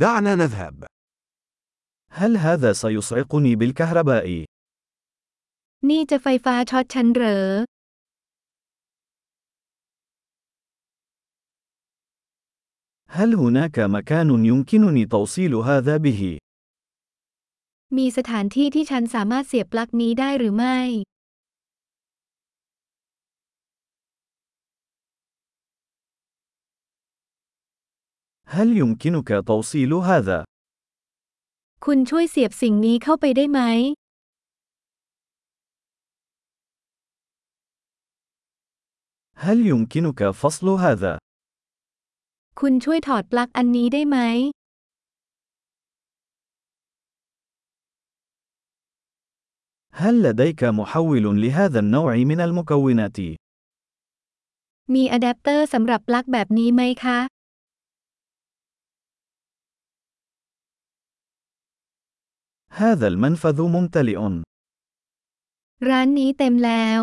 دعنا نذهب. هل هذا سيصعقني بالكهرباء؟ นี่จะไฟฟ้าช็อตฉันเหรอ هل هناك مكان يمكنني توصيل هذا به؟ มีสถานที่ที่ฉันสามารถเสียบปลั๊กนี้ได้หรือไม่ هل يمكنك توصيل هذا؟ คุณช่วยเสียบสิ่งนี้เข้าไปได้ไหม هل يمكنك فصل هذا؟ คุณช่วยถอดปลั๊กอันนี้ได้ไหม هل لديك محول لهذا النوع من المكونات؟ มีอะแดปเตอร์สำหรับปลั๊กแบบนี้ไหมคะ هذا المنفذ ممتلئ. ร้านนี้เต็มแล้ว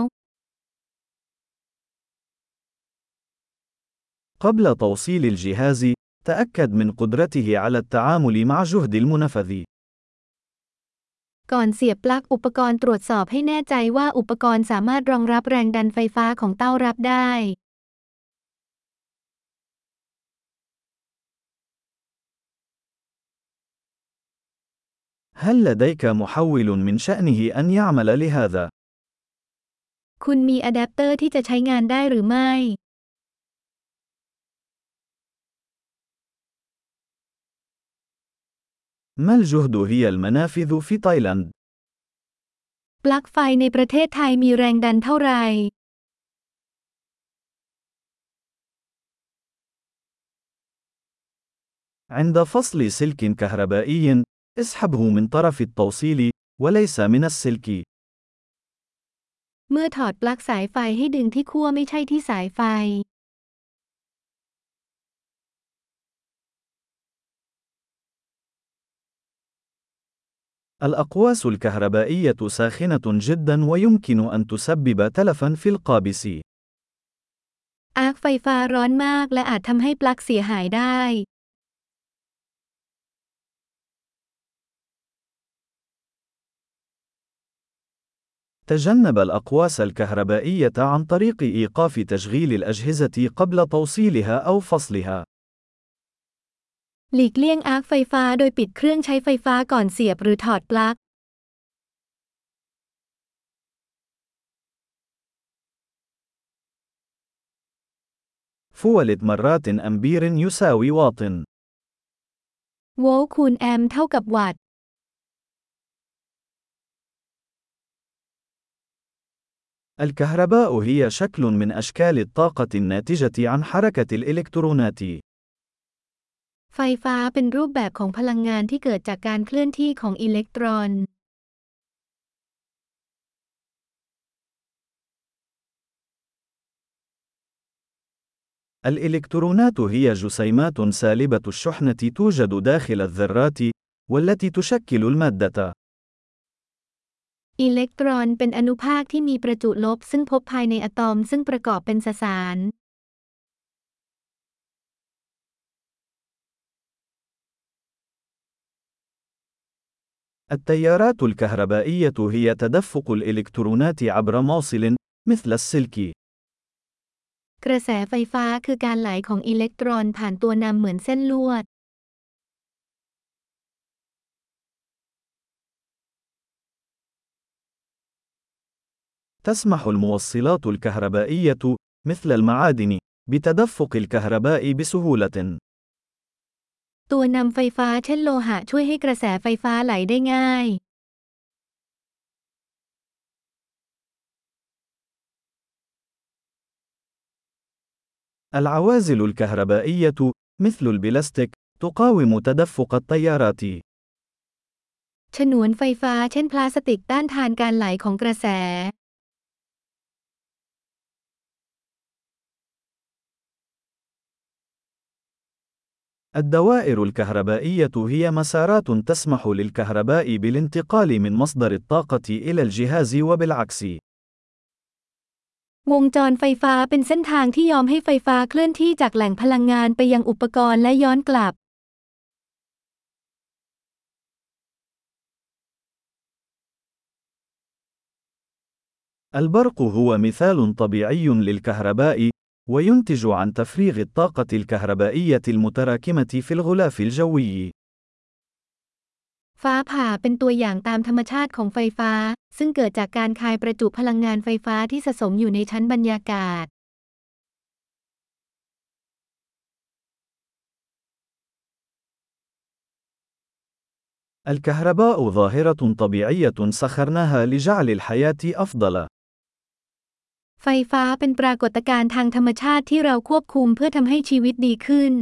قبل توصيل الجهاز، تأكد من قدرته على التعامل مع جهد المنفذ. ก่อนเสียบปลั๊กอุปกรณ์ตรวจสอบให้แน่ใจว่าอุปกรณ์สามารถรองรับแรงดันไฟฟ้าของเต้ารับได้ هل لديك محول من شأنه أن يعمل لهذا؟ คุณมีอะแดปเตอร์ที่จะใช้งานได้หรือไม่ ما الجهد هي المنافذ في تايلاند؟ ปลั๊กไฟในประเทศไทยมีแรงดันเท่าไหร่ عند فصل سلك كهربائي، اسحبه من طرف التوصيل، وليس من السلك. เมื่อถอดปลั๊กสายไฟให้ดึงที่ขั้วไม่ใช่ที่สายไฟ الأقواس الكهربائية ساخنة جدا ويمكن أن تسبب تلفا في القابس. อาร์คไฟฟ้าร้อนมากและอาจทำให้ปลั๊กเสียหายได้ تجنب الأقواس الكهربائية عن طريق إيقاف تشغيل الأجهزة قبل توصيلها أو فصلها. หลีกเลี่ยงอาร์คไฟฟ้าโดยปิดเครื่องใช้ไฟฟ้าก่อนเสียบหรือถอดปลั๊ก فولت مرات أمبير يساوي واط. โวลต์คูณแอมป์เท่ากับวัตต์ الكهرباء هي شكل من أشكال الطاقة الناتجة عن حركة الإلكترونات. ไฟฟ้าเป็นรูปแบบของพลังงานที่เกิดจากการเคลื่อนที่ของอิเล็กตรอน الإلكترونات هي جسيمات سالبة الشحنة توجد داخل الذرات، والتي تشكل المادة. อิเล็กตรอนเป็นอนุภาคที่มีประจุลบซึ่งพบภายในอะตอมซึ่งประกอบเป็นสสาร التيارات الكهربائية هي تدفق الإلكترونات عبر موصل، مثل السلك. กระแสไฟฟ้าคือการไหลของอิเล็กตรอนผ่านตัวนำเหมือนเส้นลวด تسمح الموصلات الكهربائية، مثل المعادن، بتدفق الكهرباء بسهولة. ตัวนำไฟฟ้าเช่นโลหะช่วยให้กระแสไฟฟ้าไหลได้ง่าย العوازل الكهربائية، مثل البلاستيك، تقاوم تدفق التيارات. ฉนวนไฟฟ้าเช่นพลาสติกต้านทานการไหลของกระแส الدوائر الكهربائية هي مسارات تسمح للكهرباء بالانتقال من مصدر الطاقة إلى الجهاز وبالعكس. วงจรไฟฟ้าเป็นเส้นทางที่ยอมให้ไฟฟ้าเคลื่อนที่จากแหล่งพลังงานไปยังอุปกรณ์และย้อนกลับ البرق هو مثال طبيعي للكهرباء وينتج عن تفريغ الطاقة الكهربائية المتراكمة في الغلاف الجوي. ฟ้าผ่าเป็นตัวอย่างตามธรรมชาติของไฟฟ้า ซึ่งเกิดจากการคายประจุพลังงานไฟฟ้าที่สะสมอยู่ในชั้นบรรยากาศ الكهرباء ظاهرة طبيعية سخرناها لجعل الحياة أفضل. ไฟฟ้าเป็นปรากฏการณ์ทางธรรมชาติที่เราควบคุมเพื่อทำให้ชีวิตดีขึ้น